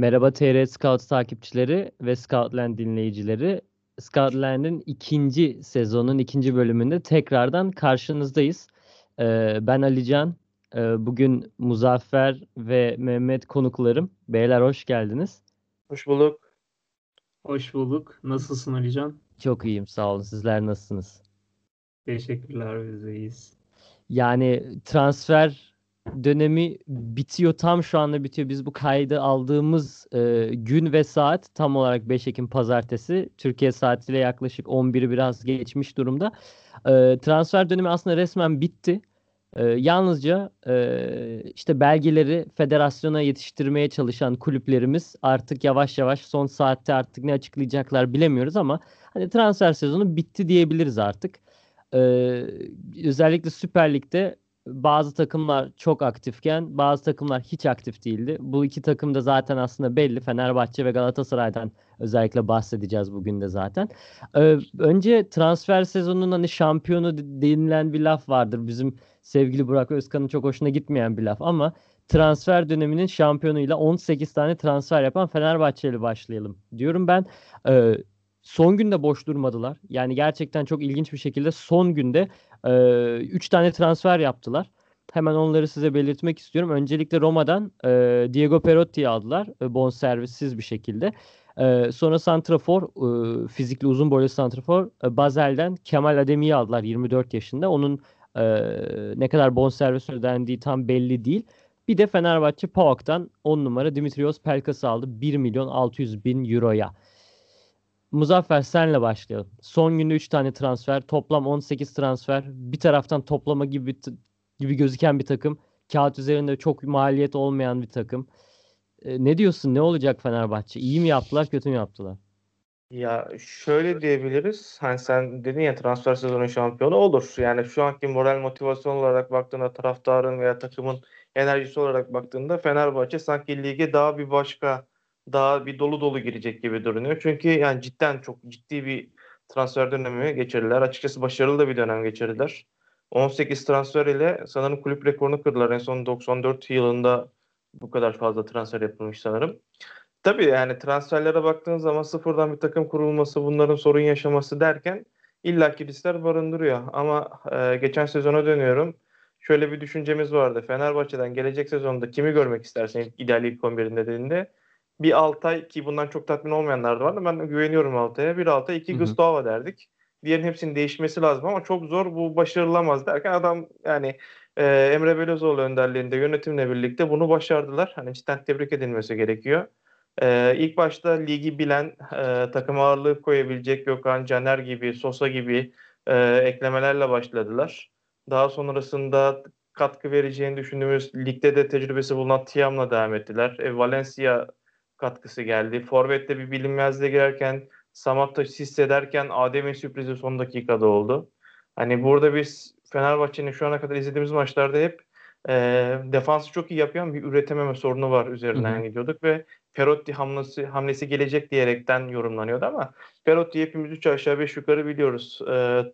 Merhaba TR Scout takipçileri ve Scoutland dinleyicileri. Scoutland'in ikinci sezonun ikinci bölümünde tekrardan karşınızdayız. Ee, ben Alican, ee, bugün Muzaffer ve Mehmet konuklarım. Beyler hoş geldiniz. Hoş bulduk. Hoş bulduk. Nasılsın Alican? Çok iyiyim sağ olun. Sizler nasılsınız? Teşekkürler biz de iyiyiz. Yani transfer dönemi bitiyor. Tam şu anda bitiyor. Biz bu kaydı aldığımız e, gün ve saat tam olarak 5 Ekim pazartesi. Türkiye saatiyle yaklaşık 11'i biraz geçmiş durumda. E, transfer dönemi aslında resmen bitti. E, yalnızca e, işte belgeleri federasyona yetiştirmeye çalışan kulüplerimiz artık yavaş yavaş son saatte artık ne açıklayacaklar bilemiyoruz ama hani transfer sezonu bitti diyebiliriz artık. E, özellikle Süper Lig'de bazı takımlar çok aktifken bazı takımlar hiç aktif değildi. Bu iki takım da zaten aslında belli. Fenerbahçe ve Galatasaray'dan özellikle bahsedeceğiz bugün de zaten. Ee, önce transfer sezonunun hani şampiyonu denilen bir laf vardır. Bizim sevgili Burak Özkan'ın çok hoşuna gitmeyen bir laf ama transfer döneminin şampiyonuyla 18 tane transfer yapan Fenerbahçeli başlayalım diyorum ben. Ee, son günde boş durmadılar. Yani gerçekten çok ilginç bir şekilde son günde 3 tane transfer yaptılar. Hemen onları size belirtmek istiyorum. Öncelikle Roma'dan e, Diego Perotti'yi aldılar. E, bon servissiz bir şekilde. E, sonra Santrafor, e, fizikli uzun boylu Santrafor, e, Bazel'den Kemal Ademi'yi aldılar 24 yaşında. Onun e, ne kadar bon servis ödendiği tam belli değil. Bir de Fenerbahçe PAOK'tan 10 numara Dimitrios Pelkas'ı aldı 1 milyon 600 bin euroya. Muzaffer senle başlayalım. Son günde 3 tane transfer, toplam 18 transfer. Bir taraftan toplama gibi gibi gözüken bir takım. Kağıt üzerinde çok maliyet olmayan bir takım. E, ne diyorsun? Ne olacak Fenerbahçe? İyi mi yaptılar, kötü mü yaptılar? Ya şöyle diyebiliriz. Hani sen dedin ya transfer sezonu şampiyonu olur. Yani şu anki moral motivasyon olarak baktığında taraftarın veya takımın enerjisi olarak baktığında Fenerbahçe sanki lige daha bir başka daha bir dolu dolu girecek gibi duruyor. Çünkü yani cidden çok ciddi bir transfer dönemi geçirdiler. Açıkçası başarılı da bir dönem geçirdiler. 18 transfer ile sanırım kulüp rekorunu kırdılar. En son 94 yılında bu kadar fazla transfer yapılmış sanırım. Tabii yani transferlere baktığın zaman sıfırdan bir takım kurulması, bunların sorun yaşaması derken illaki riskler barındırıyor. Ama e, geçen sezona dönüyorum. Şöyle bir düşüncemiz vardı. Fenerbahçe'den gelecek sezonda kimi görmek istersin ideal ilk 11'inde dediğinde bir Altay ki bundan çok tatmin olmayanlar da var da ben güveniyorum Altay'a. Bir Altay, iki Gustavo derdik. Diğerin hepsinin değişmesi lazım ama çok zor bu başarılamaz derken adam yani e, Emre Belözoğlu önderliğinde yönetimle birlikte bunu başardılar. Hani cidden tebrik edilmesi gerekiyor. E, ilk başta ligi bilen e, takım ağırlığı koyabilecek Gökhan Caner gibi, Sosa gibi e, eklemelerle başladılar. Daha sonrasında katkı vereceğini düşündüğümüz ligde de tecrübesi bulunan Tiam'la devam ettiler. E, Valencia katkısı geldi. Forvet'te bir bilinmezliğe girerken Samatta hissederken Adem'in sürprizi son dakikada oldu. Hani burada biz Fenerbahçe'nin şu ana kadar izlediğimiz maçlarda hep e, defansı çok iyi yapıyor bir üretememe sorunu var üzerinden Hı-hı. gidiyorduk ve Perotti hamlesi, hamlesi gelecek diyerekten yorumlanıyordu ama Perotti hepimiz 3 aşağı 5 yukarı biliyoruz. E,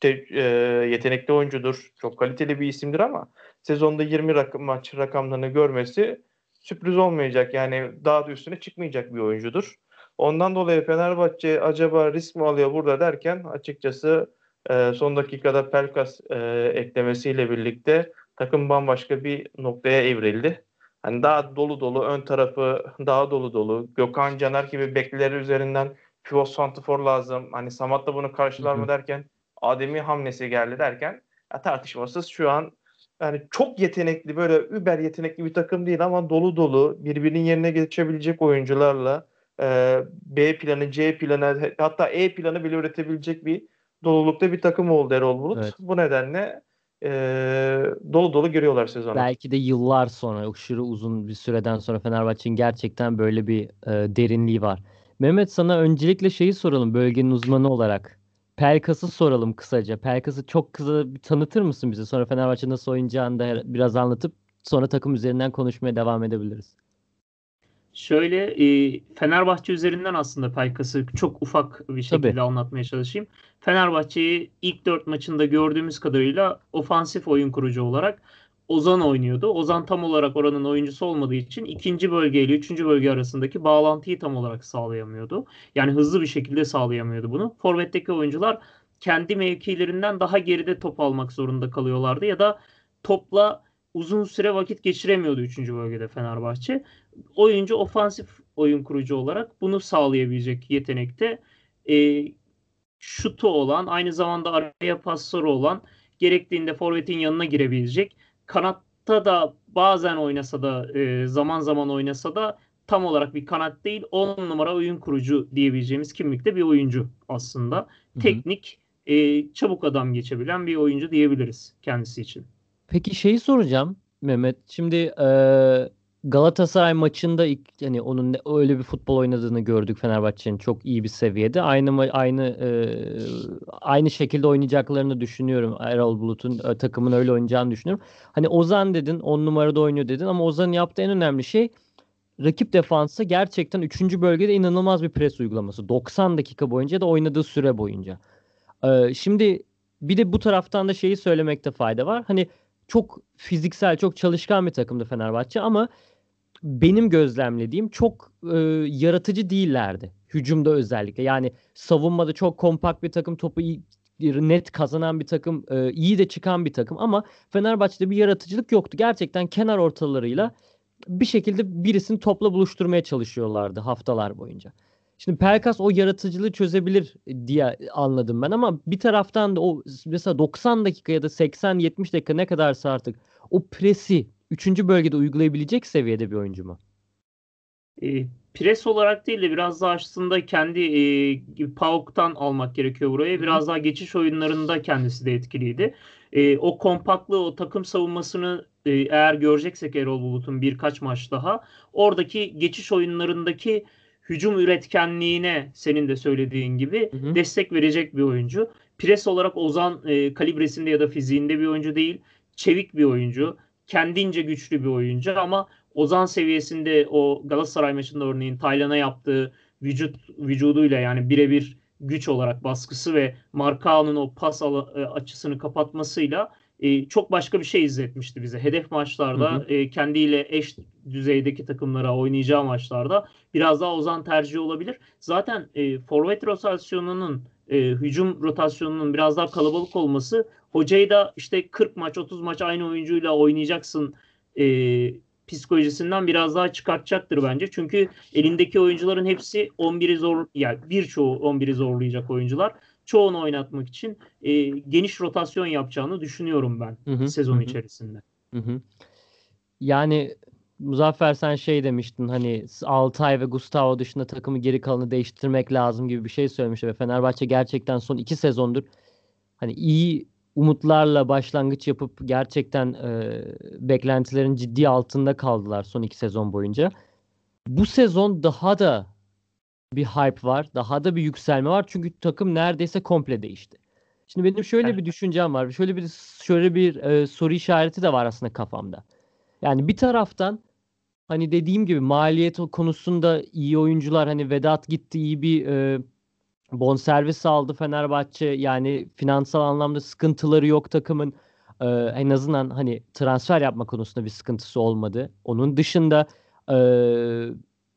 te, e, yetenekli oyuncudur. Çok kaliteli bir isimdir ama sezonda 20 rak- maç rakamlarını görmesi sürpriz olmayacak. Yani daha da üstüne çıkmayacak bir oyuncudur. Ondan dolayı Fenerbahçe acaba risk mi alıyor burada derken açıkçası e, son dakikada Pelkas e, eklemesiyle birlikte takım bambaşka bir noktaya evrildi. Hani daha dolu dolu ön tarafı daha dolu dolu. Gökhan Caner gibi beklileri üzerinden pivot santifor lazım. Hani Samat da bunu karşılar mı derken Adem'i hamlesi geldi derken ya tartışmasız şu an yani çok yetenekli böyle über yetenekli bir takım değil ama dolu dolu birbirinin yerine geçebilecek oyuncularla e, B planı, C planı hatta E planı bile üretebilecek bir dolulukta bir takım oldu Erol Bulut. Evet. Bu nedenle e, dolu dolu giriyorlar sezona. Belki de yıllar sonra, aşırı uzun bir süreden sonra Fenerbahçe'nin gerçekten böyle bir e, derinliği var. Mehmet sana öncelikle şeyi soralım bölgenin uzmanı olarak. Pelkas'ı soralım kısaca. Pelkas'ı çok kısa bir tanıtır mısın bize? Sonra Fenerbahçe nasıl oynayacağını da biraz anlatıp sonra takım üzerinden konuşmaya devam edebiliriz. Şöyle e, Fenerbahçe üzerinden aslında Pelkas'ı çok ufak bir şekilde Tabii. anlatmaya çalışayım. Fenerbahçe'yi ilk dört maçında gördüğümüz kadarıyla ofansif oyun kurucu olarak Ozan oynuyordu. Ozan tam olarak oranın oyuncusu olmadığı için ikinci bölge ile üçüncü bölge arasındaki bağlantıyı tam olarak sağlayamıyordu. Yani hızlı bir şekilde sağlayamıyordu bunu. Forvet'teki oyuncular kendi mevkilerinden daha geride top almak zorunda kalıyorlardı ya da topla uzun süre vakit geçiremiyordu 3. bölgede Fenerbahçe. Oyuncu ofansif oyun kurucu olarak bunu sağlayabilecek yetenekte. E, şutu olan, aynı zamanda araya pasları olan, gerektiğinde forvetin yanına girebilecek. Kanatta da bazen oynasa da e, zaman zaman oynasa da tam olarak bir kanat değil 10 numara oyun kurucu diyebileceğimiz kimlikte bir oyuncu aslında. Hı-hı. Teknik, e, çabuk adam geçebilen bir oyuncu diyebiliriz kendisi için. Peki şeyi soracağım Mehmet. Şimdi e, Galatasaray maçında ilk hani onun öyle bir futbol oynadığını gördük Fenerbahçe'nin çok iyi bir seviyede. Aynı aynı e, aynı şekilde oynayacaklarını düşünüyorum. Erol Bulut'un e, takımın öyle oynayacağını düşünüyorum. Hani Ozan dedin, 10 numarada oynuyor dedin ama Ozan'ın yaptığı en önemli şey rakip defansı gerçekten 3. bölgede inanılmaz bir pres uygulaması. 90 dakika boyunca da oynadığı süre boyunca. Ee, şimdi bir de bu taraftan da şeyi söylemekte fayda var. Hani çok fiziksel, çok çalışkan bir takımdı Fenerbahçe ama benim gözlemlediğim çok e, yaratıcı değillerdi. Hücumda özellikle. Yani savunmada çok kompakt bir takım, topu iyi, net kazanan bir takım, e, iyi de çıkan bir takım ama Fenerbahçe'de bir yaratıcılık yoktu. Gerçekten kenar ortalarıyla bir şekilde birisini topla buluşturmaya çalışıyorlardı haftalar boyunca. Şimdi Pelkas o yaratıcılığı çözebilir diye anladım ben ama bir taraftan da o mesela 90 dakika ya da 80-70 dakika ne kadarsa artık o presi 3. bölgede uygulayabilecek seviyede bir oyuncu mu? E, pres olarak değil de biraz daha aslında kendi e, PAOK'tan almak gerekiyor buraya. Biraz daha geçiş oyunlarında kendisi de etkiliydi. E, o kompaktlığı, o takım savunmasını e, eğer göreceksek Erol Bulut'un birkaç maç daha oradaki geçiş oyunlarındaki hücum üretkenliğine senin de söylediğin gibi hı hı. destek verecek bir oyuncu. Pres olarak Ozan e, kalibresinde ya da fiziğinde bir oyuncu değil. Çevik bir oyuncu. Kendince güçlü bir oyuncu ama Ozan seviyesinde o Galatasaray maçında örneğin Taylan'a yaptığı vücut vücuduyla yani birebir güç olarak baskısı ve Markao'nun o pas e, açısını kapatmasıyla e, çok başka bir şey izletmişti bize. Hedef maçlarda hı hı. E, kendiyle eş düzeydeki takımlara oynayacağı maçlarda biraz daha Ozan tercihi olabilir. Zaten e, forvet rotasyonunun e, hücum rotasyonunun biraz daha kalabalık olması hocayı da işte 40 maç 30 maç aynı oyuncuyla oynayacaksın e, psikolojisinden biraz daha çıkartacaktır bence. Çünkü elindeki oyuncuların hepsi 11'i zor yani birçoğu 11'i zorlayacak oyuncular çoğunu oynatmak için e, geniş rotasyon yapacağını düşünüyorum ben hı hı, sezon hı. içerisinde. Hı hı. Yani Muzaffer sen şey demiştin hani Altay ve Gustavo dışında takımı geri kalanı değiştirmek lazım gibi bir şey söylemişti ve Fenerbahçe gerçekten son iki sezondur hani iyi umutlarla başlangıç yapıp gerçekten e, beklentilerin ciddi altında kaldılar son iki sezon boyunca. Bu sezon daha da bir hype var. Daha da bir yükselme var. Çünkü takım neredeyse komple değişti. Şimdi benim şöyle bir düşüncem var. Şöyle bir şöyle bir e, soru işareti de var aslında kafamda. Yani bir taraftan hani dediğim gibi maliyet konusunda iyi oyuncular hani Vedat gitti iyi bir e, bonservis aldı Fenerbahçe. Yani finansal anlamda sıkıntıları yok takımın. E, en azından hani transfer yapma konusunda bir sıkıntısı olmadı. Onun dışında e,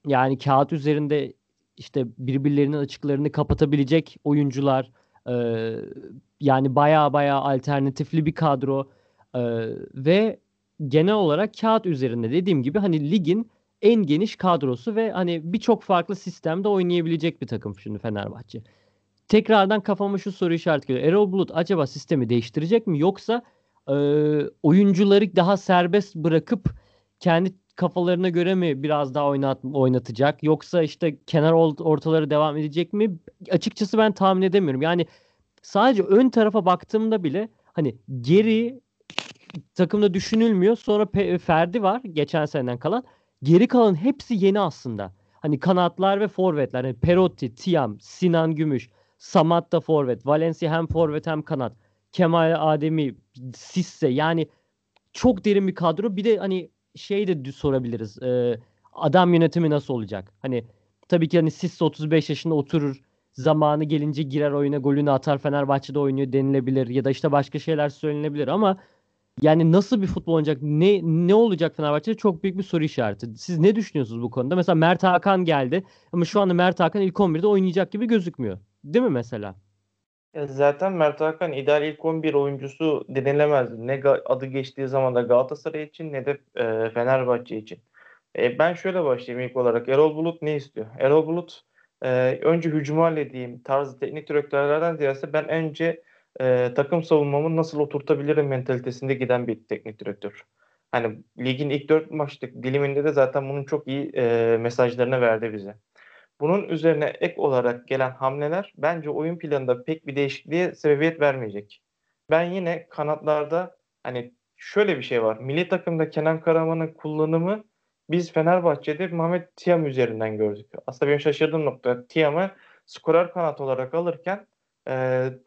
yani kağıt üzerinde işte birbirlerinin açıklarını kapatabilecek oyuncular e, yani baya baya alternatifli bir kadro e, ve genel olarak kağıt üzerinde dediğim gibi hani ligin en geniş kadrosu ve hani birçok farklı sistemde oynayabilecek bir takım şimdi Fenerbahçe. Tekrardan kafama şu soru işareti geliyor. Erol Bulut acaba sistemi değiştirecek mi yoksa e, oyuncuları daha serbest bırakıp kendi kafalarına göre mi biraz daha oynat, oynatacak yoksa işte kenar ortaları devam edecek mi? Açıkçası ben tahmin edemiyorum. Yani sadece ön tarafa baktığımda bile hani geri takımda düşünülmüyor. Sonra Ferdi var geçen seneden kalan. Geri kalan hepsi yeni aslında. Hani kanatlar ve forvetler. Yani Perotti, Tiam, Sinan Gümüş, Samat da forvet. Valencia hem forvet hem kanat. Kemal Ademi, Sisse yani çok derin bir kadro. Bir de hani şey de sorabiliriz. E, adam yönetimi nasıl olacak? Hani tabii ki hani Sisse 35 yaşında oturur. Zamanı gelince girer oyuna golünü atar Fenerbahçe'de oynuyor denilebilir. Ya da işte başka şeyler söylenebilir ama Yani nasıl bir futbol oynayacak? Ne ne olacak Fenerbahçe'de? Çok büyük bir soru işareti. Siz ne düşünüyorsunuz bu konuda? Mesela Mert Hakan geldi ama şu anda Mert Hakan ilk 11'de oynayacak gibi gözükmüyor. Değil mi mesela? Ya zaten Mert Hakan ideal ilk 11 oyuncusu denilemez. Ne adı geçtiği zaman da Galatasaray için ne de e, Fenerbahçe için. E, ben şöyle başlayayım ilk olarak. Erol Bulut ne istiyor? Erol Bulut e, önce hücumu halledeyim tarzı teknik direktörlerden ziyade ben önce e, takım savunmamı nasıl oturtabilirim mentalitesinde giden bir teknik direktör. Hani ligin ilk dört maçlık diliminde de zaten bunun çok iyi e, mesajlarını verdi bize. Bunun üzerine ek olarak gelen hamleler bence oyun planında pek bir değişikliğe sebebiyet vermeyecek. Ben yine kanatlarda hani şöyle bir şey var. Milli takımda Kenan Karaman'ın kullanımı biz Fenerbahçe'de Mehmet Tiam üzerinden gördük. Aslında benim şaşırdığım nokta Tiam'ı skorer kanat olarak alırken e,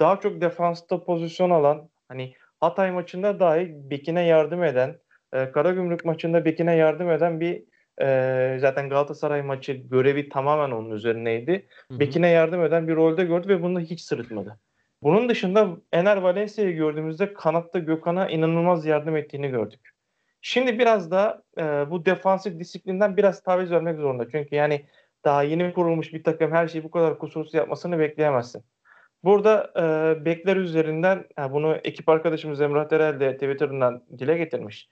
daha çok defansta pozisyon alan hani Hatay maçında dahi Bekin'e yardım eden e, Karagümrük maçında Bekin'e yardım eden bir e, zaten Galatasaray maçı görevi tamamen onun üzerineydi. Bekin'e yardım eden bir rolde gördü ve bunu hiç sırıtmadı. Bunun dışında Ener Valencia'yı gördüğümüzde kanatta Gökhan'a inanılmaz yardım ettiğini gördük. Şimdi biraz da e, bu defansif disiplinden biraz taviz vermek zorunda. Çünkü yani daha yeni kurulmuş bir takım her şeyi bu kadar kusursuz yapmasını bekleyemezsin. Burada e, bekler üzerinden yani bunu ekip arkadaşımız Emrah Terel de Twitter'ından dile getirmiş.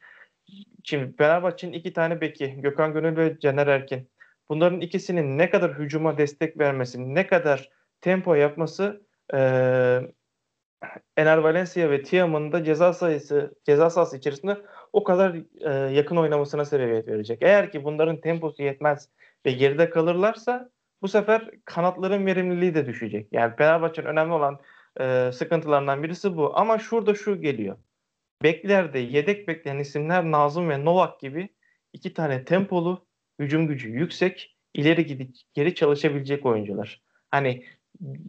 Şimdi Fenerbahçe'nin iki tane beki Gökhan Gönül ve Caner Erkin. Bunların ikisinin ne kadar hücuma destek vermesi, ne kadar tempo yapması e, Ener Valencia ve Tiam'ın da ceza sayısı ceza sahası içerisinde o kadar e, yakın oynamasına sebebiyet verecek. Eğer ki bunların temposu yetmez ve geride kalırlarsa bu sefer kanatların verimliliği de düşecek. Yani Fenerbahçe'nin önemli olan e, sıkıntılarından birisi bu. Ama şurada şu geliyor. Beklerde yedek bekleyen isimler Nazım ve Novak gibi iki tane tempolu, hücum gücü yüksek, ileri gidip geri çalışabilecek oyuncular. Hani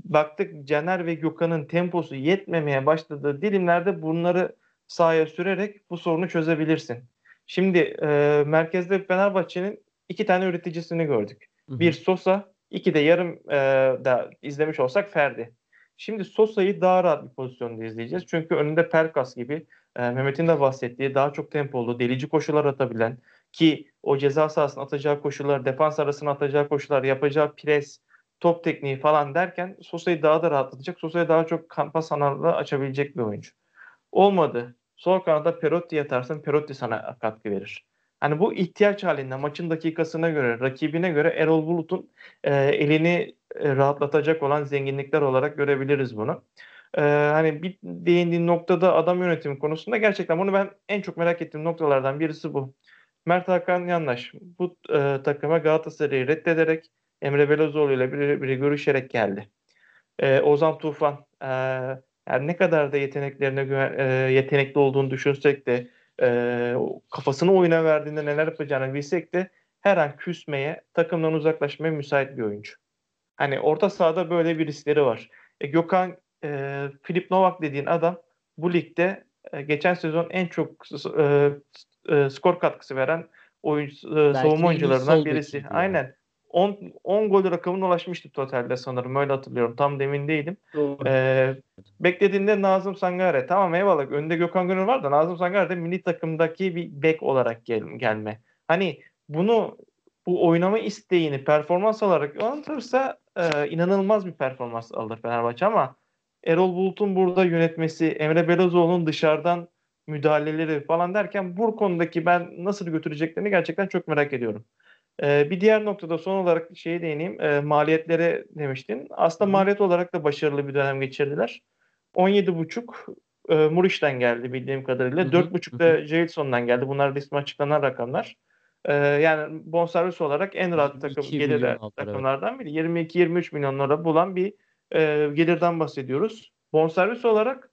baktık Caner ve Gökhan'ın temposu yetmemeye başladığı dilimlerde bunları sahaya sürerek bu sorunu çözebilirsin. Şimdi e, merkezde Fenerbahçe'nin iki tane üreticisini gördük. Hı hı. Bir Sosa, iki de yarım e, da izlemiş olsak Ferdi. Şimdi Sosa'yı daha rahat bir pozisyonda izleyeceğiz. Çünkü önünde Perkas gibi e, Mehmet'in de bahsettiği daha çok tempolu, delici koşular atabilen ki o ceza sahasına atacağı koşular, defans arasına atacağı koşular, yapacağı pres, top tekniği falan derken Sosa'yı daha da rahatlatacak. Sosa'ya daha çok kampa anarlığı açabilecek bir oyuncu. Olmadı. Sol kanada Perotti yatarsın. Perotti sana katkı verir. Hani bu ihtiyaç halinde maçın dakikasına göre, rakibine göre Erol Bulut'un e, elini e, rahatlatacak olan zenginlikler olarak görebiliriz bunu. E, hani bir değindiğin noktada adam yönetimi konusunda gerçekten bunu ben en çok merak ettiğim noktalardan birisi bu. Mert Hakan Yandaş bu e, takıma Galatasaray'ı reddederek Emre Belözoğlu ile biri, biri görüşerek geldi. E, Ozan Tufan e, yani ne kadar da yeteneklerine güven, e, yetenekli olduğunu düşünsek de e, kafasını oyuna verdiğinde neler yapacağını bilsek de her an küsmeye, takımdan uzaklaşmaya müsait bir oyuncu. Hani orta sahada böyle bir riskleri var. E, Gökhan e, Filip Novak dediğin adam bu ligde e, geçen sezon en çok e, e, skor katkısı veren oyuncu, e, savunma oyuncularından birisi. Aynen. 10, 10 gol rakamına ulaşmıştı totalde sanırım. Öyle hatırlıyorum. Tam demin değilim. Ee, beklediğinde Nazım Sangare. Tamam eyvallah. Önde Gökhan Gönül var da Nazım Sangare de milli takımdaki bir bek olarak gel, gelme. Hani bunu bu oynama isteğini performans olarak anlatırsa e, inanılmaz bir performans alır Fenerbahçe ama Erol Bulut'un burada yönetmesi, Emre Belözoğlu'nun dışarıdan müdahaleleri falan derken bu konudaki ben nasıl götüreceklerini gerçekten çok merak ediyorum. Ee, bir diğer noktada son olarak şeye değineyim. E, maliyetlere demiştin. Aslında Hı. maliyet olarak da başarılı bir dönem geçirdiler. 17,5 e, Muriş'ten geldi bildiğim kadarıyla. 4,5 da Jadeson'dan geldi. Bunlar resmi açıklanan rakamlar. E, yani bonservis olarak en rahat takım gelir takımlardan biri. 22-23 milyon lira bulan bir e, gelirden bahsediyoruz. Bonservis olarak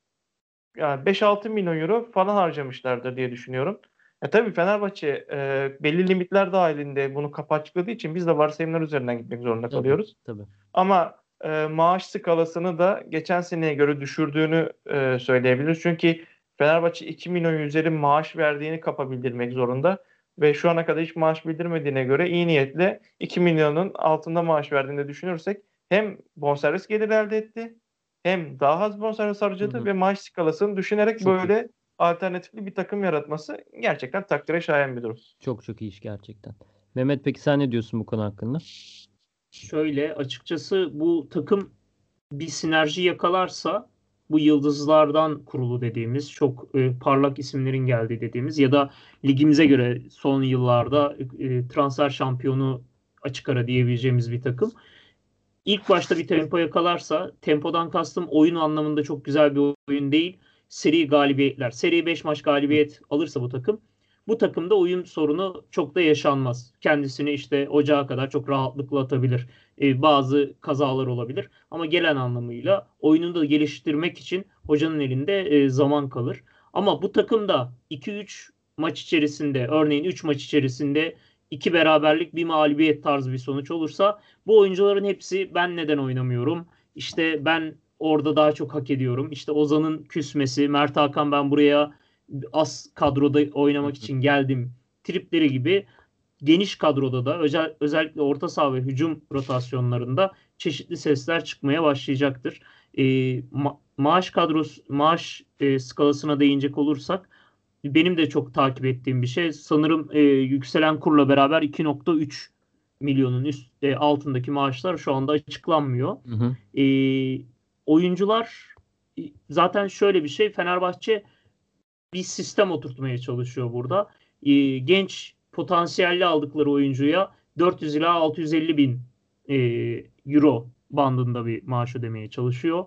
yani 5-6 milyon euro falan harcamışlardır diye düşünüyorum. E tabii Fenerbahçe e, belli limitler dahilinde bunu kapı açıkladığı için biz de varsayımlar üzerinden gitmek zorunda kalıyoruz. Tabii. tabii. Ama e, maaş skalasını da geçen seneye göre düşürdüğünü e, söyleyebiliriz. Çünkü Fenerbahçe 2 milyon üzeri maaş verdiğini kapa bildirmek zorunda. Ve şu ana kadar hiç maaş bildirmediğine göre iyi niyetle 2 milyonun altında maaş verdiğini düşünürsek hem bonservis gelir elde etti hem daha az bonservis harcadı hı hı. ve maaş skalasını düşünerek Çok böyle alternatifli bir takım yaratması gerçekten takdire şayan bir durum. Çok çok iyi iş gerçekten. Mehmet peki sen ne diyorsun bu konu hakkında? Şöyle açıkçası bu takım bir sinerji yakalarsa bu yıldızlardan kurulu dediğimiz çok e, parlak isimlerin geldiği dediğimiz ya da ligimize göre son yıllarda e, transfer şampiyonu açık ara diyebileceğimiz bir takım. İlk başta bir tempo yakalarsa tempodan kastım oyun anlamında çok güzel bir oyun değil. Seri galibiyetler. Seri 5 maç galibiyet alırsa bu takım bu takımda uyum sorunu çok da yaşanmaz. Kendisini işte ocağa kadar çok rahatlıkla atabilir. Ee, bazı kazalar olabilir ama gelen anlamıyla oyunu da geliştirmek için hocanın elinde e, zaman kalır. Ama bu takımda 2-3 maç içerisinde örneğin 3 maç içerisinde iki beraberlik bir mağlubiyet tarzı bir sonuç olursa bu oyuncuların hepsi ben neden oynamıyorum? İşte ben orada daha çok hak ediyorum. İşte Ozan'ın küsmesi, Mert Hakan ben buraya az kadroda oynamak için geldim tripleri gibi geniş kadroda da özel, özellikle orta saha ve hücum rotasyonlarında çeşitli sesler çıkmaya başlayacaktır. E, ma- maaş kadrosu maaş e, skalasına değinecek olursak benim de çok takip ettiğim bir şey. Sanırım e, yükselen kurla beraber 2.3 milyonun üst e, altındaki maaşlar şu anda açıklanmıyor. Hı hı. E, oyuncular zaten şöyle bir şey Fenerbahçe bir sistem oturtmaya çalışıyor burada. Genç potansiyelli aldıkları oyuncuya 400 ila 650 bin e, euro bandında bir maaş ödemeye çalışıyor.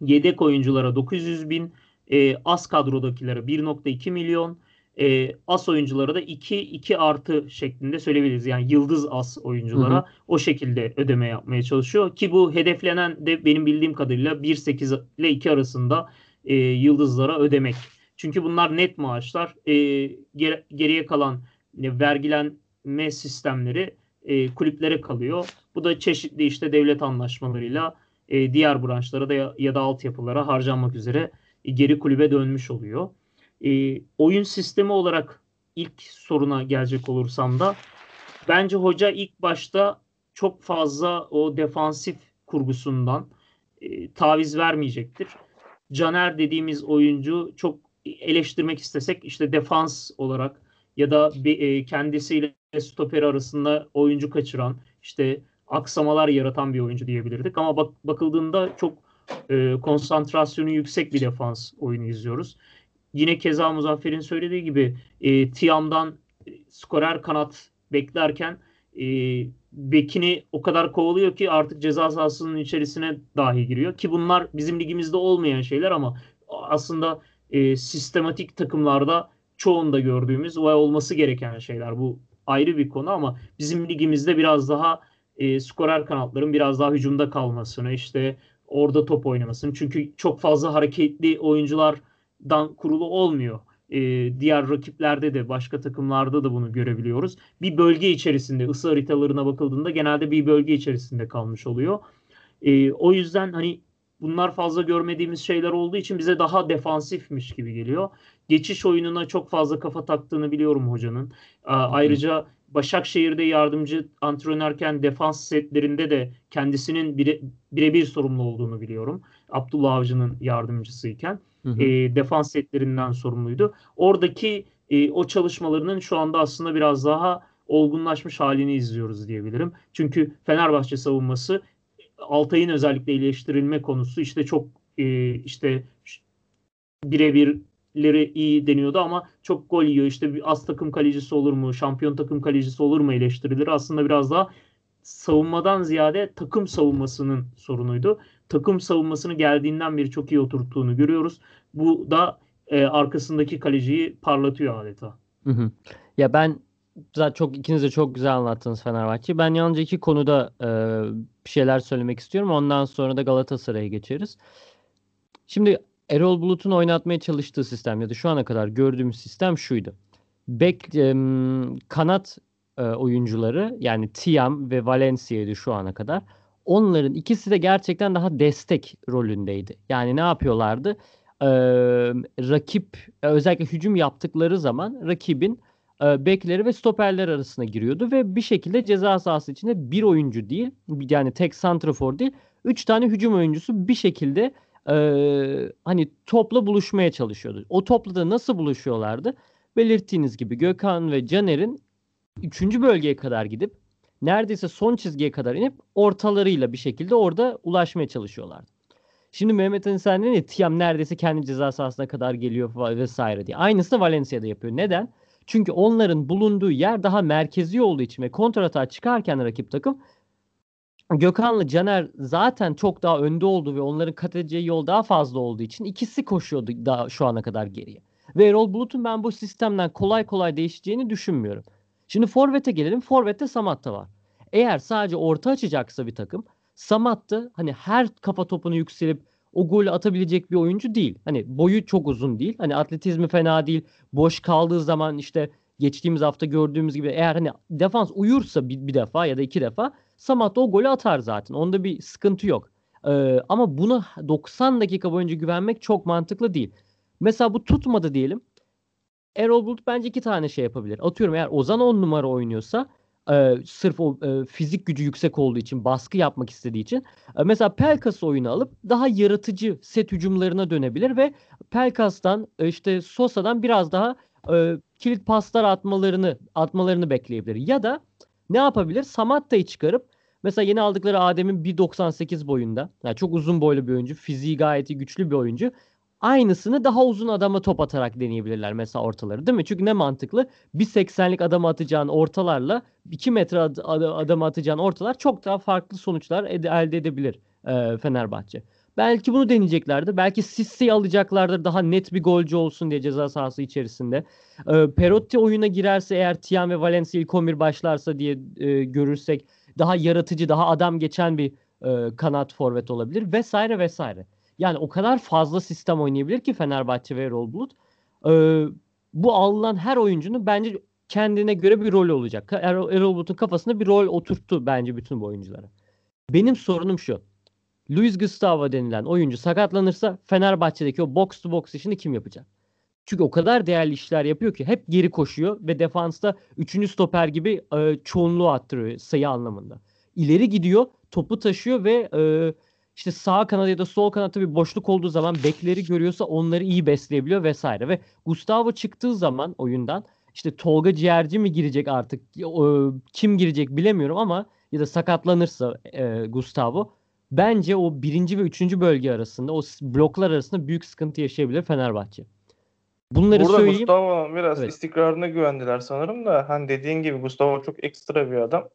Yedek oyunculara 900 bin, e, az kadrodakilere 1.2 milyon, e, as oyunculara da 2 2 artı şeklinde söyleyebiliriz. Yani yıldız as oyunculara Hı hı. o şekilde ödeme yapmaya çalışıyor ki bu hedeflenen de benim bildiğim kadarıyla 1.8 ile 2 arasında e, yıldızlara ödemek. Çünkü bunlar net maaşlar. E, ger- geriye kalan e, vergilenme sistemleri e, kulüplere kalıyor. Bu da çeşitli işte devlet anlaşmalarıyla e, diğer branşlara da ya, ya da altyapılara harcanmak üzere e, geri kulübe dönmüş oluyor. E, oyun sistemi olarak ilk soruna gelecek olursam da bence hoca ilk başta çok fazla o defansif kurgusundan e, taviz vermeyecektir. Caner dediğimiz oyuncu çok eleştirmek istesek işte defans olarak ya da bir, e, kendisiyle stoper arasında oyuncu kaçıran işte aksamalar yaratan bir oyuncu diyebilirdik ama bak, bakıldığında çok e, konsantrasyonu yüksek bir defans oyunu izliyoruz. Yine keza Muzaffer'in söylediği gibi e, Tiam'dan e, skorer kanat beklerken e, bekini o kadar kovalıyor ki artık ceza sahasının içerisine dahi giriyor ki bunlar bizim ligimizde olmayan şeyler ama aslında e, sistematik takımlarda çoğunda gördüğümüz ve olması gereken şeyler. Bu ayrı bir konu ama bizim ligimizde biraz daha e, skorer kanatların biraz daha hücumda kalmasını işte orada top oynamasını çünkü çok fazla hareketli oyunculardan kurulu olmuyor. E, diğer rakiplerde de başka takımlarda da bunu görebiliyoruz. Bir bölge içerisinde ısı haritalarına bakıldığında genelde bir bölge içerisinde kalmış oluyor. E, o yüzden hani bunlar fazla görmediğimiz şeyler olduğu için bize daha defansifmiş gibi geliyor. Geçiş oyununa çok fazla kafa taktığını biliyorum hocanın. Ayrıca Başakşehir'de yardımcı antrenörken defans setlerinde de kendisinin bire, birebir sorumlu olduğunu biliyorum. Abdullah Avcı'nın yardımcısıyken Hı e, defans setlerinden sorumluydu. Oradaki e, o çalışmalarının şu anda aslında biraz daha olgunlaşmış halini izliyoruz diyebilirim. Çünkü Fenerbahçe savunması Altay'ın özellikle iyileştirilme konusu işte çok e, işte birebirleri iyi deniyordu ama çok gol yiyor. İşte bir az takım kalecisi olur mu, şampiyon takım kalecisi olur mu eleştirilir. Aslında biraz daha savunmadan ziyade takım savunmasının sorunuydu. Takım savunmasını geldiğinden beri çok iyi oturttuğunu görüyoruz. Bu da e, arkasındaki kaleciyi parlatıyor adeta. Hı hı. Ya ben zaten çok ikiniz de çok güzel anlattınız Fenerbahçe'yi. Ben yalnızca iki konuda e, bir şeyler söylemek istiyorum. Ondan sonra da Galatasaray'a geçeriz. Şimdi Erol Bulut'un oynatmaya çalıştığı sistem ya da şu ana kadar gördüğümüz sistem şuydu. Bek e, kanat e, oyuncuları yani Tiam ve Valencia'ydı şu ana kadar. Onların ikisi de gerçekten daha destek rolündeydi. Yani ne yapıyorlardı? Ee, rakip özellikle hücum yaptıkları zaman rakibin e, bekleri ve stoperler arasına giriyordu ve bir şekilde ceza sahası içinde bir oyuncu değil yani tek santrafor değil üç tane hücum oyuncusu bir şekilde e, hani topla buluşmaya çalışıyordu. O topla da nasıl buluşuyorlardı? Belirttiğiniz gibi Gökhan ve Caner'in 3. bölgeye kadar gidip neredeyse son çizgiye kadar inip ortalarıyla bir şekilde orada ulaşmaya çalışıyorlardı. Şimdi Mehmet Ali sen dedin ya Tiam neredeyse kendi ceza sahasına kadar geliyor vesaire diye. Aynısını Valencia'da yapıyor. Neden? Çünkü onların bulunduğu yer daha merkezi olduğu için ve kontratağa çıkarken rakip takım Gökhan'la Caner zaten çok daha önde oldu ve onların kat edeceği yol daha fazla olduğu için ikisi koşuyordu daha şu ana kadar geriye. Ve Erol Bulut'un ben bu sistemden kolay kolay değişeceğini düşünmüyorum. Şimdi Forvet'e gelelim. Forvet'te Samatta var. Eğer sadece orta açacaksa bir takım Samatta hani her kafa topunu yükselip o golü atabilecek bir oyuncu değil. Hani boyu çok uzun değil. Hani atletizmi fena değil. Boş kaldığı zaman işte geçtiğimiz hafta gördüğümüz gibi eğer hani defans uyursa bir, bir defa ya da iki defa Samatta o golü atar zaten. Onda bir sıkıntı yok. Ee, ama buna 90 dakika boyunca güvenmek çok mantıklı değil. Mesela bu tutmadı diyelim. Erol Bulut bence iki tane şey yapabilir. Atıyorum eğer Ozan 10 numara oynuyorsa e, sırf o e, fizik gücü yüksek olduğu için baskı yapmak istediği için e, mesela Pelkas'ı oyuna alıp daha yaratıcı set hücumlarına dönebilir ve Pelkas'tan e, işte Sosa'dan biraz daha e, kilit paslar atmalarını atmalarını bekleyebilir. Ya da ne yapabilir? Samatta'yı çıkarıp mesela yeni aldıkları Adem'in 1.98 boyunda yani çok uzun boylu bir oyuncu. Fiziği gayet güçlü bir oyuncu. Aynısını daha uzun adama top atarak deneyebilirler mesela ortaları değil mi? Çünkü ne mantıklı? 1.80'lik adama atacağın ortalarla 2 metre ad- ad- adama atacağın ortalar çok daha farklı sonuçlar ed- elde edebilir e, Fenerbahçe. Belki bunu deneyeceklerdir. Belki Sisse'yi alacaklardır daha net bir golcü olsun diye ceza sahası içerisinde. E, Perotti oyuna girerse eğer Tiam ve Valencia ilk 11 başlarsa diye e, görürsek daha yaratıcı, daha adam geçen bir e, kanat forvet olabilir vesaire vesaire. Yani o kadar fazla sistem oynayabilir ki Fenerbahçe ve Erol Bulut. Ee, bu alınan her oyuncunun bence kendine göre bir rol olacak. Erol, Erol Bulut'un kafasında bir rol oturttu bence bütün bu oyunculara. Benim sorunum şu. Luis Gustavo denilen oyuncu sakatlanırsa Fenerbahçe'deki o box to box işini kim yapacak? Çünkü o kadar değerli işler yapıyor ki hep geri koşuyor ve defansta 3. stoper gibi e, çoğunluğu attırıyor sayı anlamında. İleri gidiyor, topu taşıyor ve e, işte sağ kanada ya da sol kanatta bir boşluk olduğu zaman bekleri görüyorsa onları iyi besleyebiliyor vesaire. Ve Gustavo çıktığı zaman oyundan işte Tolga Ciğerci mi girecek artık kim girecek bilemiyorum ama ya da sakatlanırsa e, Gustavo bence o birinci ve üçüncü bölge arasında o bloklar arasında büyük sıkıntı yaşayabilir Fenerbahçe. Bunları Burada söyleyeyim. Gustavo biraz Evet. istikrarına güvendiler sanırım da hani dediğin gibi Gustavo çok ekstra bir adam.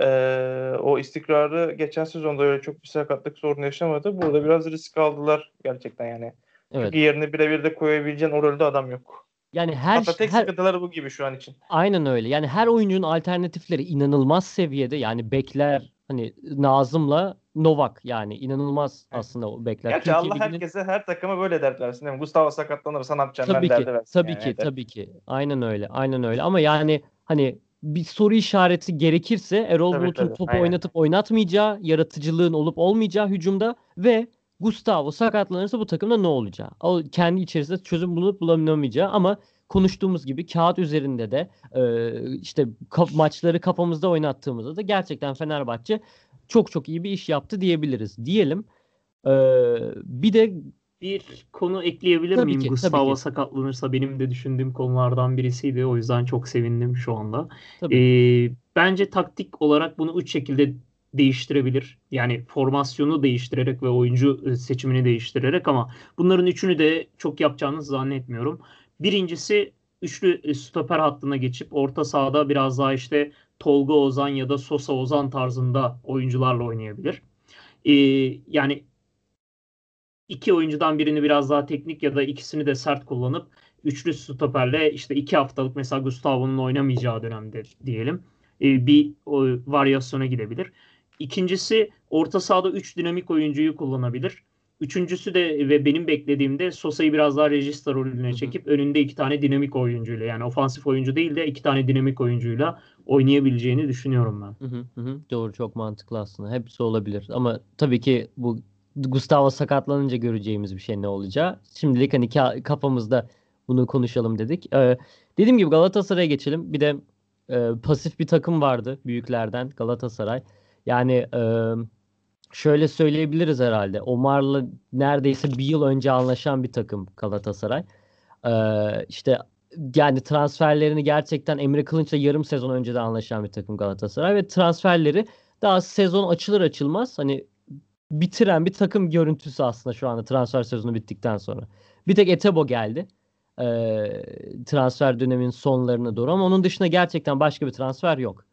Ee, o istikrarı geçen sezonda öyle çok bir sakatlık sorunu yaşamadı. Burada biraz risk aldılar gerçekten yani. Evet. Çünkü yerine birebir de koyabileceğin o rolde adam yok. Yani her Hatta tek her sıkıntıları bu gibi şu an için. Aynen öyle. Yani her oyuncunun alternatifleri inanılmaz seviyede. Yani bekler hani Nazım'la Novak yani inanılmaz aslında o bekler. Gerçi Türkiye Allah Ligi'nin- herkese her takıma böyle dert versin. değil mi? Gustavo sakatlanırsa ne yapacağım tabii ben ki derdi versin. tabii yani. ki Evet. tabii ki. Aynen öyle. Aynen öyle. Ama yani hani bir soru işareti gerekirse Erol Tabii, Bulut'un tabii. topu Aynen. oynatıp oynatmayacağı, yaratıcılığın olup olmayacağı hücumda ve Gustavo sakatlanırsa bu takımda ne olacağı. O kendi içerisinde çözüm bulup bulamamayacağı ama konuştuğumuz gibi kağıt üzerinde de e, işte kaf- maçları kafamızda oynattığımızda da gerçekten Fenerbahçe çok çok iyi bir iş yaptı diyebiliriz. Diyelim. E, bir de Bir konu ekleyebilir Tabii miyim? ki, Gustavo sakatlanırsa benim de düşündüğüm konulardan birisiydi. O yüzden çok sevindim şu anda. tabii Ee, bence taktik olarak bunu üç şekilde değiştirebilir. Yani formasyonu değiştirerek ve oyuncu e, seçimini değiştirerek ama bunların üçünü de çok yapacağını zannetmiyorum. Birincisi üçlü e, stoper hattına geçip orta sahada biraz daha işte Tolga Ozan ya da Sosa Ozan tarzında oyuncularla oynayabilir. Ee, yani iki oyuncudan birini biraz daha teknik ya da ikisini de sert kullanıp üçlü stoperle işte iki haftalık mesela Gustavo'nun oynamayacağı dönemde diyelim e, bir o, varyasyona gidebilir. İkincisi orta sahada üç dinamik oyuncuyu kullanabilir. Üçüncüsü de ve benim beklediğimde Sosa'yı biraz daha rejista rolüne çekip önünde iki tane dinamik oyuncuyla yani ofansif oyuncu değil de iki tane dinamik oyuncuyla oynayabileceğini düşünüyorum ben. Hı, hı hı. Doğru çok mantıklı aslında. Hepsi olabilir. Ama tabii ki bu Gustavo sakatlanınca göreceğimiz bir şey ne olacağı. Şimdilik hani ka- kafamızda bunu konuşalım dedik. Ee, dediğim gibi Galatasaray'a geçelim. Bir de e, pasif bir takım vardı büyüklerden Galatasaray. Yani e, şöyle söyleyebiliriz herhalde. Omar'la neredeyse bir yıl önce anlaşan bir takım Galatasaray. Ee, işte yani transferlerini gerçekten Emre Kılınç'la yarım sezon önce de anlaşan bir takım Galatasaray ve transferleri daha sezon açılır açılmaz hani bitiren bir takım görüntüsü aslında şu anda transfer sezonu bittikten sonra. Bir tek Etebo geldi. E, transfer döneminin sonlarına doğru ama onun dışında gerçekten başka bir transfer yok.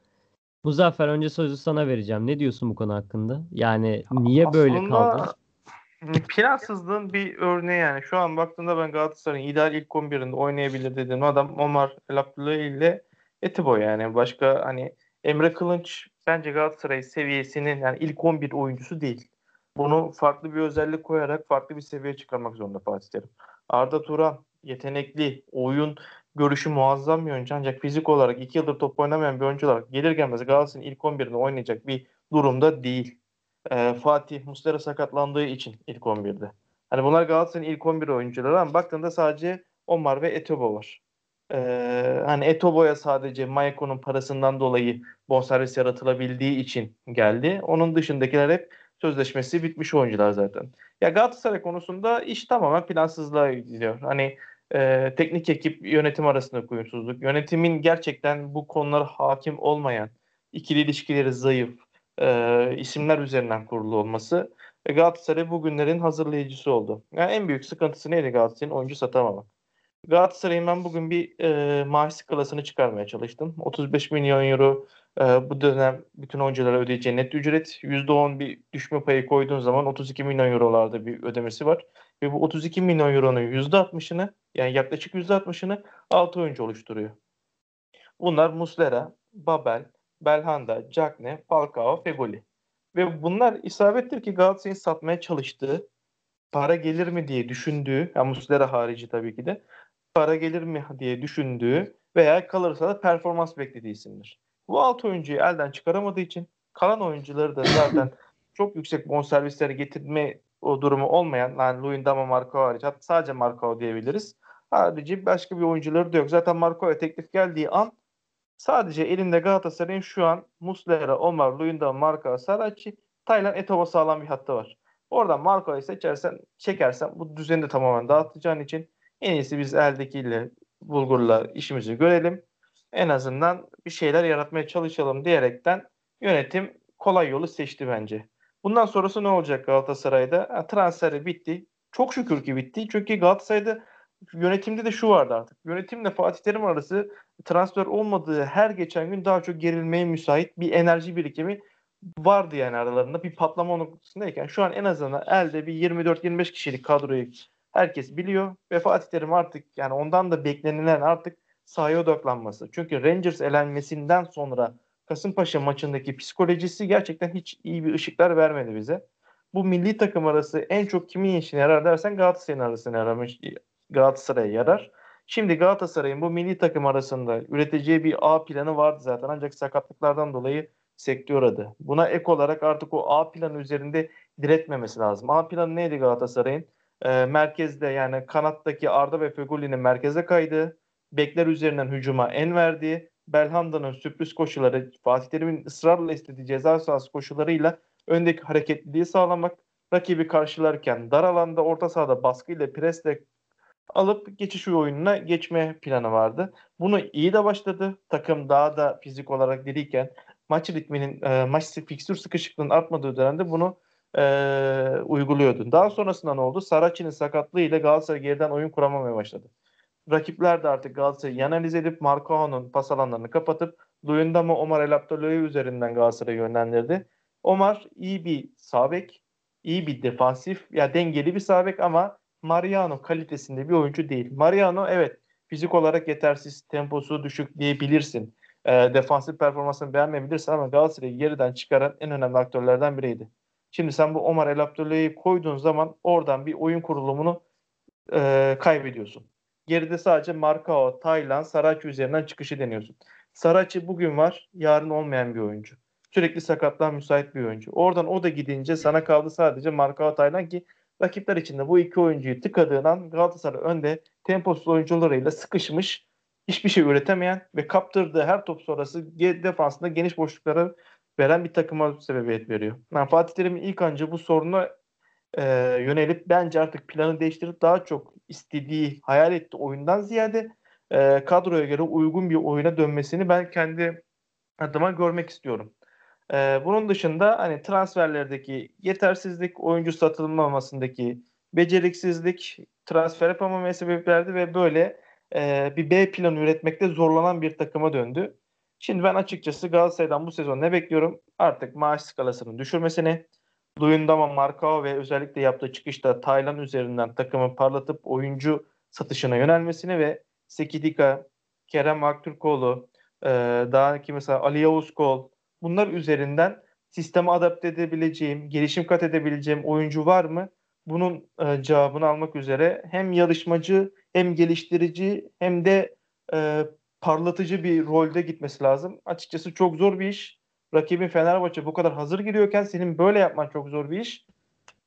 Muzaffer önce sözü sana vereceğim. Ne diyorsun bu konu hakkında? Yani niye böyle Aslında kaldı? Plansızlığın bir örneği yani. Şu an baktığında ben Galatasaray'ın ideal ilk 11'inde oynayabilir dediğim adam Omar Abdullahi ile Etibo yani. Başka hani Emre Kılınç bence Galatasaray seviyesinin yani ilk 11 oyuncusu değil. Bunu farklı bir özellik koyarak farklı bir seviyeye çıkarmak zorunda Fatih Terim. Arda Turan yetenekli, oyun görüşü muazzam bir oyuncu ancak fizik olarak 2 yıldır top oynamayan bir oyuncu olarak gelir gelmez Galatasaray'ın ilk 11'inde oynayacak bir durumda değil. Ee, Fatih Muslera sakatlandığı için ilk 11'de. Hani bunlar Galatasaray'ın ilk 11 oyuncuları ama baktığında sadece Omar ve Etobo var. Ee, hani Etobo'ya sadece Mayeko'nun parasından dolayı bonservis yaratılabildiği için geldi. Onun dışındakiler hep sözleşmesi bitmiş oyuncular zaten. Ya Galatasaray konusunda iş tamamen plansızlığa gidiyor. Hani e, teknik ekip yönetim arasında uyumsuzluk, yönetimin gerçekten bu konulara hakim olmayan, ikili ilişkileri zayıf, e, isimler üzerinden kurulu olması e, Galatasaray bugünlerin hazırlayıcısı oldu. Yani en büyük sıkıntısı neydi Galatasaray'ın? Oyuncu satamamak. Galatasaray'ın ben bugün bir e, maaş skalasını çıkarmaya çalıştım. 35 milyon euro bu dönem bütün oyunculara ödeyeceği net ücret. %10 bir düşme payı koyduğun zaman 32 milyon eurolarda bir ödemesi var. Ve bu 32 milyon euronun %60'ını yani yaklaşık %60'ını 6 oyuncu oluşturuyor. Bunlar Muslera, Babel, Belhanda, Cagne, Falcao, Fegoli. Ve bunlar isabettir ki Galatasaray'ın satmaya çalıştığı, para gelir mi diye düşündüğü, yani Muslera harici tabii ki de, para gelir mi diye düşündüğü veya kalırsa da performans beklediği isimdir. Bu alt oyuncuyu elden çıkaramadığı için kalan oyuncuları da zaten çok yüksek bonservisleri getirme o durumu olmayan yani Luyendama Marco hariç hatta sadece Marco diyebiliriz. Harici başka bir oyuncuları da yok. Zaten Marco'ya teklif geldiği an sadece elinde Galatasaray'ın şu an Muslera, Omar, Luyendama, Marco, Saracchi, Taylan, Etobo sağlam bir hattı var. Oradan Marco'yu seçersen, çekersen bu düzeni de tamamen dağıtacağın için en iyisi biz eldekiyle Bulgur'la işimizi görelim. En azından bir şeyler yaratmaya çalışalım diyerekten yönetim kolay yolu seçti bence. Bundan sonrası ne olacak Galatasaray'da? Transferi bitti. Çok şükür ki bitti. Çünkü Galatasaray'da yönetimde de şu vardı artık. Yönetimle Fatih Terim arası transfer olmadığı her geçen gün daha çok gerilmeye müsait bir enerji birikimi vardı yani aralarında. Bir patlama noktasındayken şu an en azından elde bir 24-25 kişilik kadroyu herkes biliyor ve Fatih Terim artık yani ondan da beklenilen artık sahaya odaklanması. Çünkü Rangers elenmesinden sonra Kasımpaşa maçındaki psikolojisi gerçekten hiç iyi bir ışıklar vermedi bize. Bu milli takım arası en çok kimin işine yarar dersen Galatasaray'ın arasına yaramış, Galatasaray'a yarar. Şimdi Galatasaray'ın bu milli takım arasında üreteceği bir A planı vardı zaten ancak sakatlıklardan dolayı sekteye uğradı. Buna ek olarak artık o A planı üzerinde diretmemesi lazım. A planı neydi Galatasaray'ın? Ee, merkezde yani kanattaki Arda ve Fegoli'nin merkeze kaydı. Bekler üzerinden hücuma en verdiği. Belhanda'nın sürpriz koşuları, Fatih Terim'in ısrarla istediği ceza sahası koşularıyla öndeki hareketliliği sağlamak, rakibi karşılarken dar alanda orta sahada baskıyla presle alıp geçiş oyununa geçme planı vardı. Bunu iyi de başladı. Takım daha da fizik olarak diriyken maç ritminin, e, maç fikstür sıkışıklığının artmadığı dönemde bunu e, uyguluyordu. Daha sonrasında ne oldu? Saracchi'nin sakatlığı ile Galatasaray geriden oyun kuramamaya başladı. Rakipler de artık Galatasaray'ı analiz edip Marcao'nun pas alanlarını kapatıp Luyendama Omar El Abdülhamid üzerinden Galatasaray'ı yönlendirdi. Omar iyi bir sabek, iyi bir defansif, ya dengeli bir sabek ama Mariano kalitesinde bir oyuncu değil. Mariano evet fizik olarak yetersiz, temposu düşük diyebilirsin. E, defansif performansını beğenmeyebilirsin ama Galatasaray'ı geriden çıkaran en önemli aktörlerden biriydi. Şimdi sen bu Omar El Abdülhamid'i koyduğun zaman oradan bir oyun kurulumunu e, kaybediyorsun. Geride sadece Marcao, Taylan, Saraçi üzerinden çıkışı deniyorsun. Saraçi bugün var, yarın olmayan bir oyuncu. Sürekli sakatlığa müsait bir oyuncu. Oradan o da gidince sana kaldı sadece Marcao, Taylan ki rakipler içinde bu iki oyuncuyu tıkadığın an Galatasaray önde temposuz oyuncularıyla sıkışmış, hiçbir şey üretemeyen ve kaptırdığı her top sonrası defansında geniş boşluklara veren bir takıma sebebiyet veriyor. Yani Fatih Terim'in ilk önce bu soruna e, yönelip bence artık planı değiştirip daha çok istediği, hayal ettiği oyundan ziyade e, kadroya göre uygun bir oyuna dönmesini ben kendi adıma görmek istiyorum. E, bunun dışında hani transferlerdeki yetersizlik, oyuncu satılmamasındaki beceriksizlik, transfer yapamamaya sebep verdi ve böyle e, bir B planı üretmekte zorlanan bir takıma döndü. Şimdi ben açıkçası Galatasaray'dan bu sezon ne bekliyorum? Artık maaş skalasını düşürmesini, Luyendama, Markao ve özellikle yaptığı çıkışta Taylan üzerinden takımı parlatıp oyuncu satışına yönelmesini ve Sekidika, Kerem Aktürkoğlu, e, daha ki mesela Ali Yavuz Kol bunlar üzerinden sisteme adapte edebileceğim, gelişim kat edebileceğim oyuncu var mı? Bunun e, cevabını almak üzere hem yarışmacı hem geliştirici hem de e, parlatıcı bir rolde gitmesi lazım. Açıkçası çok zor bir iş. Rakibin Fenerbahçe bu kadar hazır giriyorken senin böyle yapman çok zor bir iş.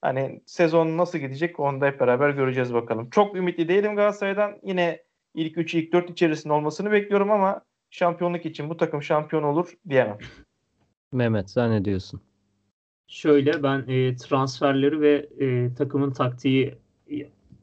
Hani sezon nasıl gidecek onu da hep beraber göreceğiz bakalım. Çok ümitli değilim Galatasaray'dan. Yine ilk 3 ilk 4 içerisinde olmasını bekliyorum ama şampiyonluk için bu takım şampiyon olur diyemem. Mehmet sen ne diyorsun? Şöyle ben e, transferleri ve e, takımın taktiği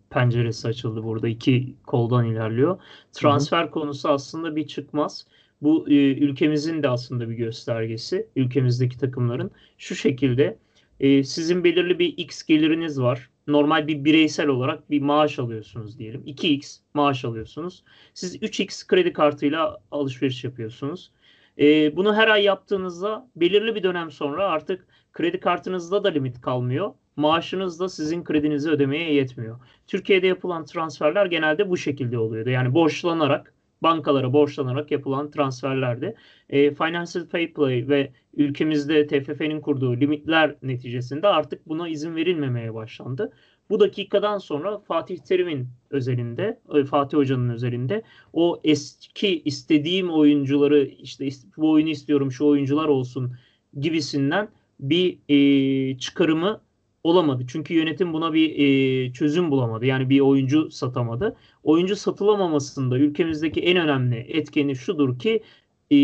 penceresi açıldı burada. iki koldan ilerliyor. Transfer hı hı. konusu aslında bir çıkmaz. Bu e, ülkemizin de aslında bir göstergesi. Ülkemizdeki takımların şu şekilde e, sizin belirli bir X geliriniz var. Normal bir bireysel olarak bir maaş alıyorsunuz diyelim. 2X maaş alıyorsunuz. Siz 3X kredi kartıyla alışveriş yapıyorsunuz. E, bunu her ay yaptığınızda belirli bir dönem sonra artık kredi kartınızda da limit kalmıyor. Maaşınız da sizin kredinizi ödemeye yetmiyor. Türkiye'de yapılan transferler genelde bu şekilde oluyordu. Yani borçlanarak bankalara borçlanarak yapılan transferlerdi. E, Financial Play ve ülkemizde TFF'nin kurduğu limitler neticesinde artık buna izin verilmemeye başlandı. Bu dakikadan sonra Fatih Terim'in özelinde, e, Fatih Hoca'nın özelinde o eski istediğim oyuncuları işte bu oyunu istiyorum şu oyuncular olsun gibisinden bir e, çıkarımı olamadı. Çünkü yönetim buna bir e, çözüm bulamadı. Yani bir oyuncu satamadı. Oyuncu satılamamasında ülkemizdeki en önemli etkeni şudur ki e,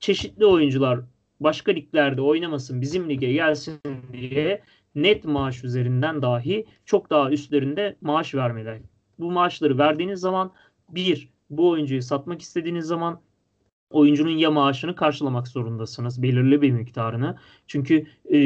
çeşitli oyuncular başka liglerde oynamasın, bizim lige gelsin diye net maaş üzerinden dahi çok daha üstlerinde maaş vermeler. Bu maaşları verdiğiniz zaman bir, bu oyuncuyu satmak istediğiniz zaman oyuncunun ya maaşını karşılamak zorundasınız belirli bir miktarını. Çünkü e,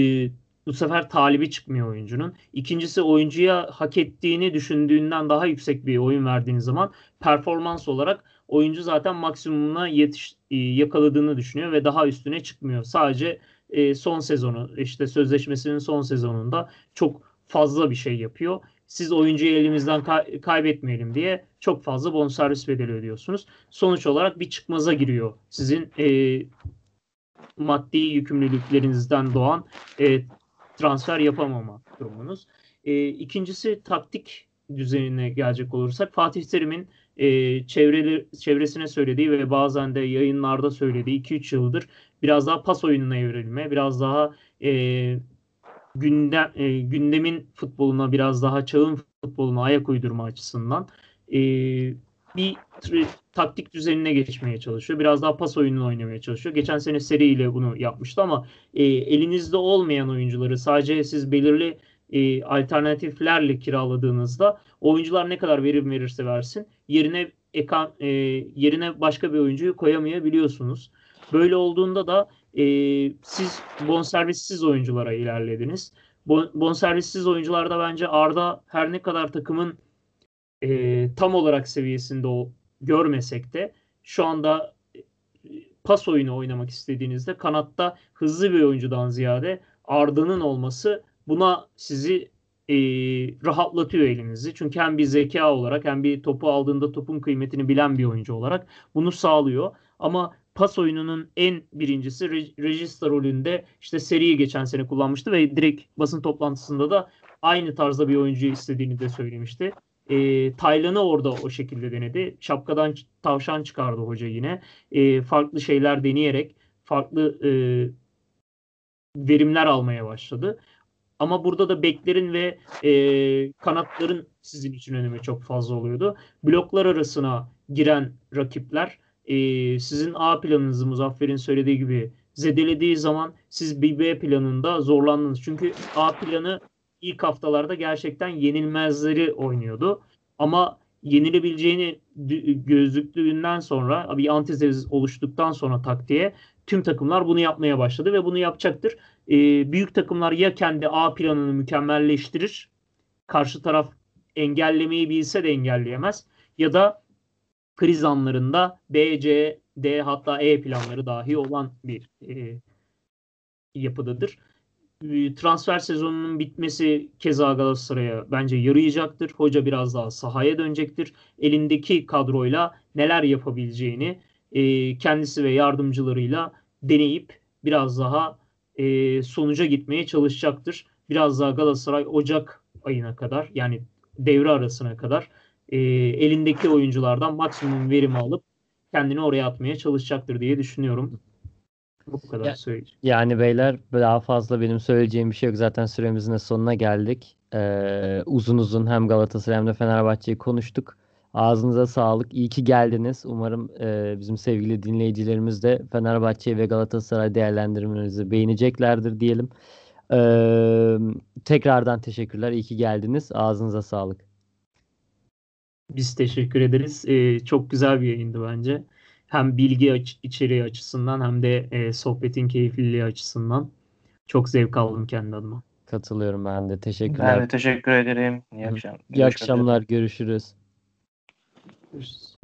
bu sefer talibi çıkmıyor oyuncunun. İkincisi oyuncuya hak ettiğini düşündüğünden daha yüksek bir oyun verdiğiniz zaman performans olarak oyuncu zaten maksimumuna yetiş, e, yakaladığını düşünüyor ve daha üstüne çıkmıyor. Sadece e, son sezonu işte sözleşmesinin son sezonunda çok fazla bir şey yapıyor. Siz oyuncuyu elimizden kay- kaybetmeyelim diye çok fazla bonservis bedeli ödüyorsunuz. Sonuç olarak bir çıkmaza giriyor sizin e, maddi yükümlülüklerinizden doğan e, transfer yapamama durumunuz. E, ikincisi taktik düzenine gelecek olursak Fatih Terim'in e, çevreli, çevresine söylediği ve bazen de yayınlarda söylediği 2-3 yıldır biraz daha pas oyununa evrilme, biraz daha e, gündem, e, gündemin futboluna, biraz daha çağın futboluna ayak uydurma açısından e, bir taktik düzenine geçmeye çalışıyor. Biraz daha pas oyununu oynamaya çalışıyor. Geçen sene seriyle bunu yapmıştı ama e, elinizde olmayan oyuncuları sadece siz belirli e, alternatiflerle kiraladığınızda oyuncular ne kadar verim verirse versin yerine ekan, e, yerine başka bir oyuncuyu koyamayabiliyorsunuz. Böyle olduğunda da e, siz bonservissiz oyunculara ilerlediniz. Bon, bonservissiz oyuncularda bence Arda her ne kadar takımın e, tam olarak seviyesinde o görmesek de şu anda e, pas oyunu oynamak istediğinizde kanatta hızlı bir oyuncudan ziyade Arda'nın olması buna sizi e, rahatlatıyor elinizi. Çünkü hem bir zeka olarak hem bir topu aldığında topun kıymetini bilen bir oyuncu olarak bunu sağlıyor. Ama pas oyununun en birincisi Re- Regista rolünde işte seriyi geçen sene kullanmıştı ve direkt basın toplantısında da aynı tarzda bir oyuncu istediğini de söylemişti. E, Taylan'ı orada o şekilde denedi. Şapkadan tavşan çıkardı hoca yine. E, farklı şeyler deneyerek farklı e, verimler almaya başladı. Ama burada da beklerin ve e, kanatların sizin için önemi çok fazla oluyordu. Bloklar arasına giren rakipler e, sizin A planınızı Muzaffer'in söylediği gibi zedelediği zaman siz B planında zorlandınız. Çünkü A planı ilk haftalarda gerçekten yenilmezleri oynuyordu. Ama yenilebileceğini gözlüklüğünden sonra bir antitez oluştuktan sonra taktiğe tüm takımlar bunu yapmaya başladı ve bunu yapacaktır. Ee, büyük takımlar ya kendi A planını mükemmelleştirir, karşı taraf engellemeyi bilse de engelleyemez ya da kriz anlarında B, C, D hatta E planları dahi olan bir e, yapıdadır. E, Transfer sezonunun bitmesi keza Galatasaray'a bence yarayacaktır. Hoca biraz daha sahaya dönecektir. Elindeki kadroyla neler yapabileceğini e, kendisi ve yardımcılarıyla deneyip biraz daha e, sonuca gitmeye çalışacaktır. Biraz daha Galatasaray Ocak ayına kadar yani devre arasına kadar e, elindeki oyunculardan maksimum verimi alıp kendini oraya atmaya çalışacaktır diye düşünüyorum. Bu kadar Ya- söyleyeceğim. Yani beyler daha fazla benim söyleyeceğim bir şey yok. Zaten süremizin de sonuna geldik. Ee, uzun uzun hem Galatasaray hem de Fenerbahçe'yi konuştuk. Ağzınıza sağlık. İyi ki geldiniz. Umarım e, bizim sevgili dinleyicilerimiz de Fenerbahçe ve Galatasaray değerlendirmenizi beğeneceklerdir diyelim. Ee, tekrardan teşekkürler. İyi ki geldiniz. Ağzınıza sağlık. Biz teşekkür ederiz. E, çok güzel bir yayındı bence. Hem bilgi aç- içeriği açısından hem de e, sohbetin keyifliliği açısından. Çok zevk aldım kendi adıma. Katılıyorum ben de. Teşekkürler. Ben de teşekkür ederim. İyi akşam. İyi akşamlar. Görüşürüz. Görüşürüz.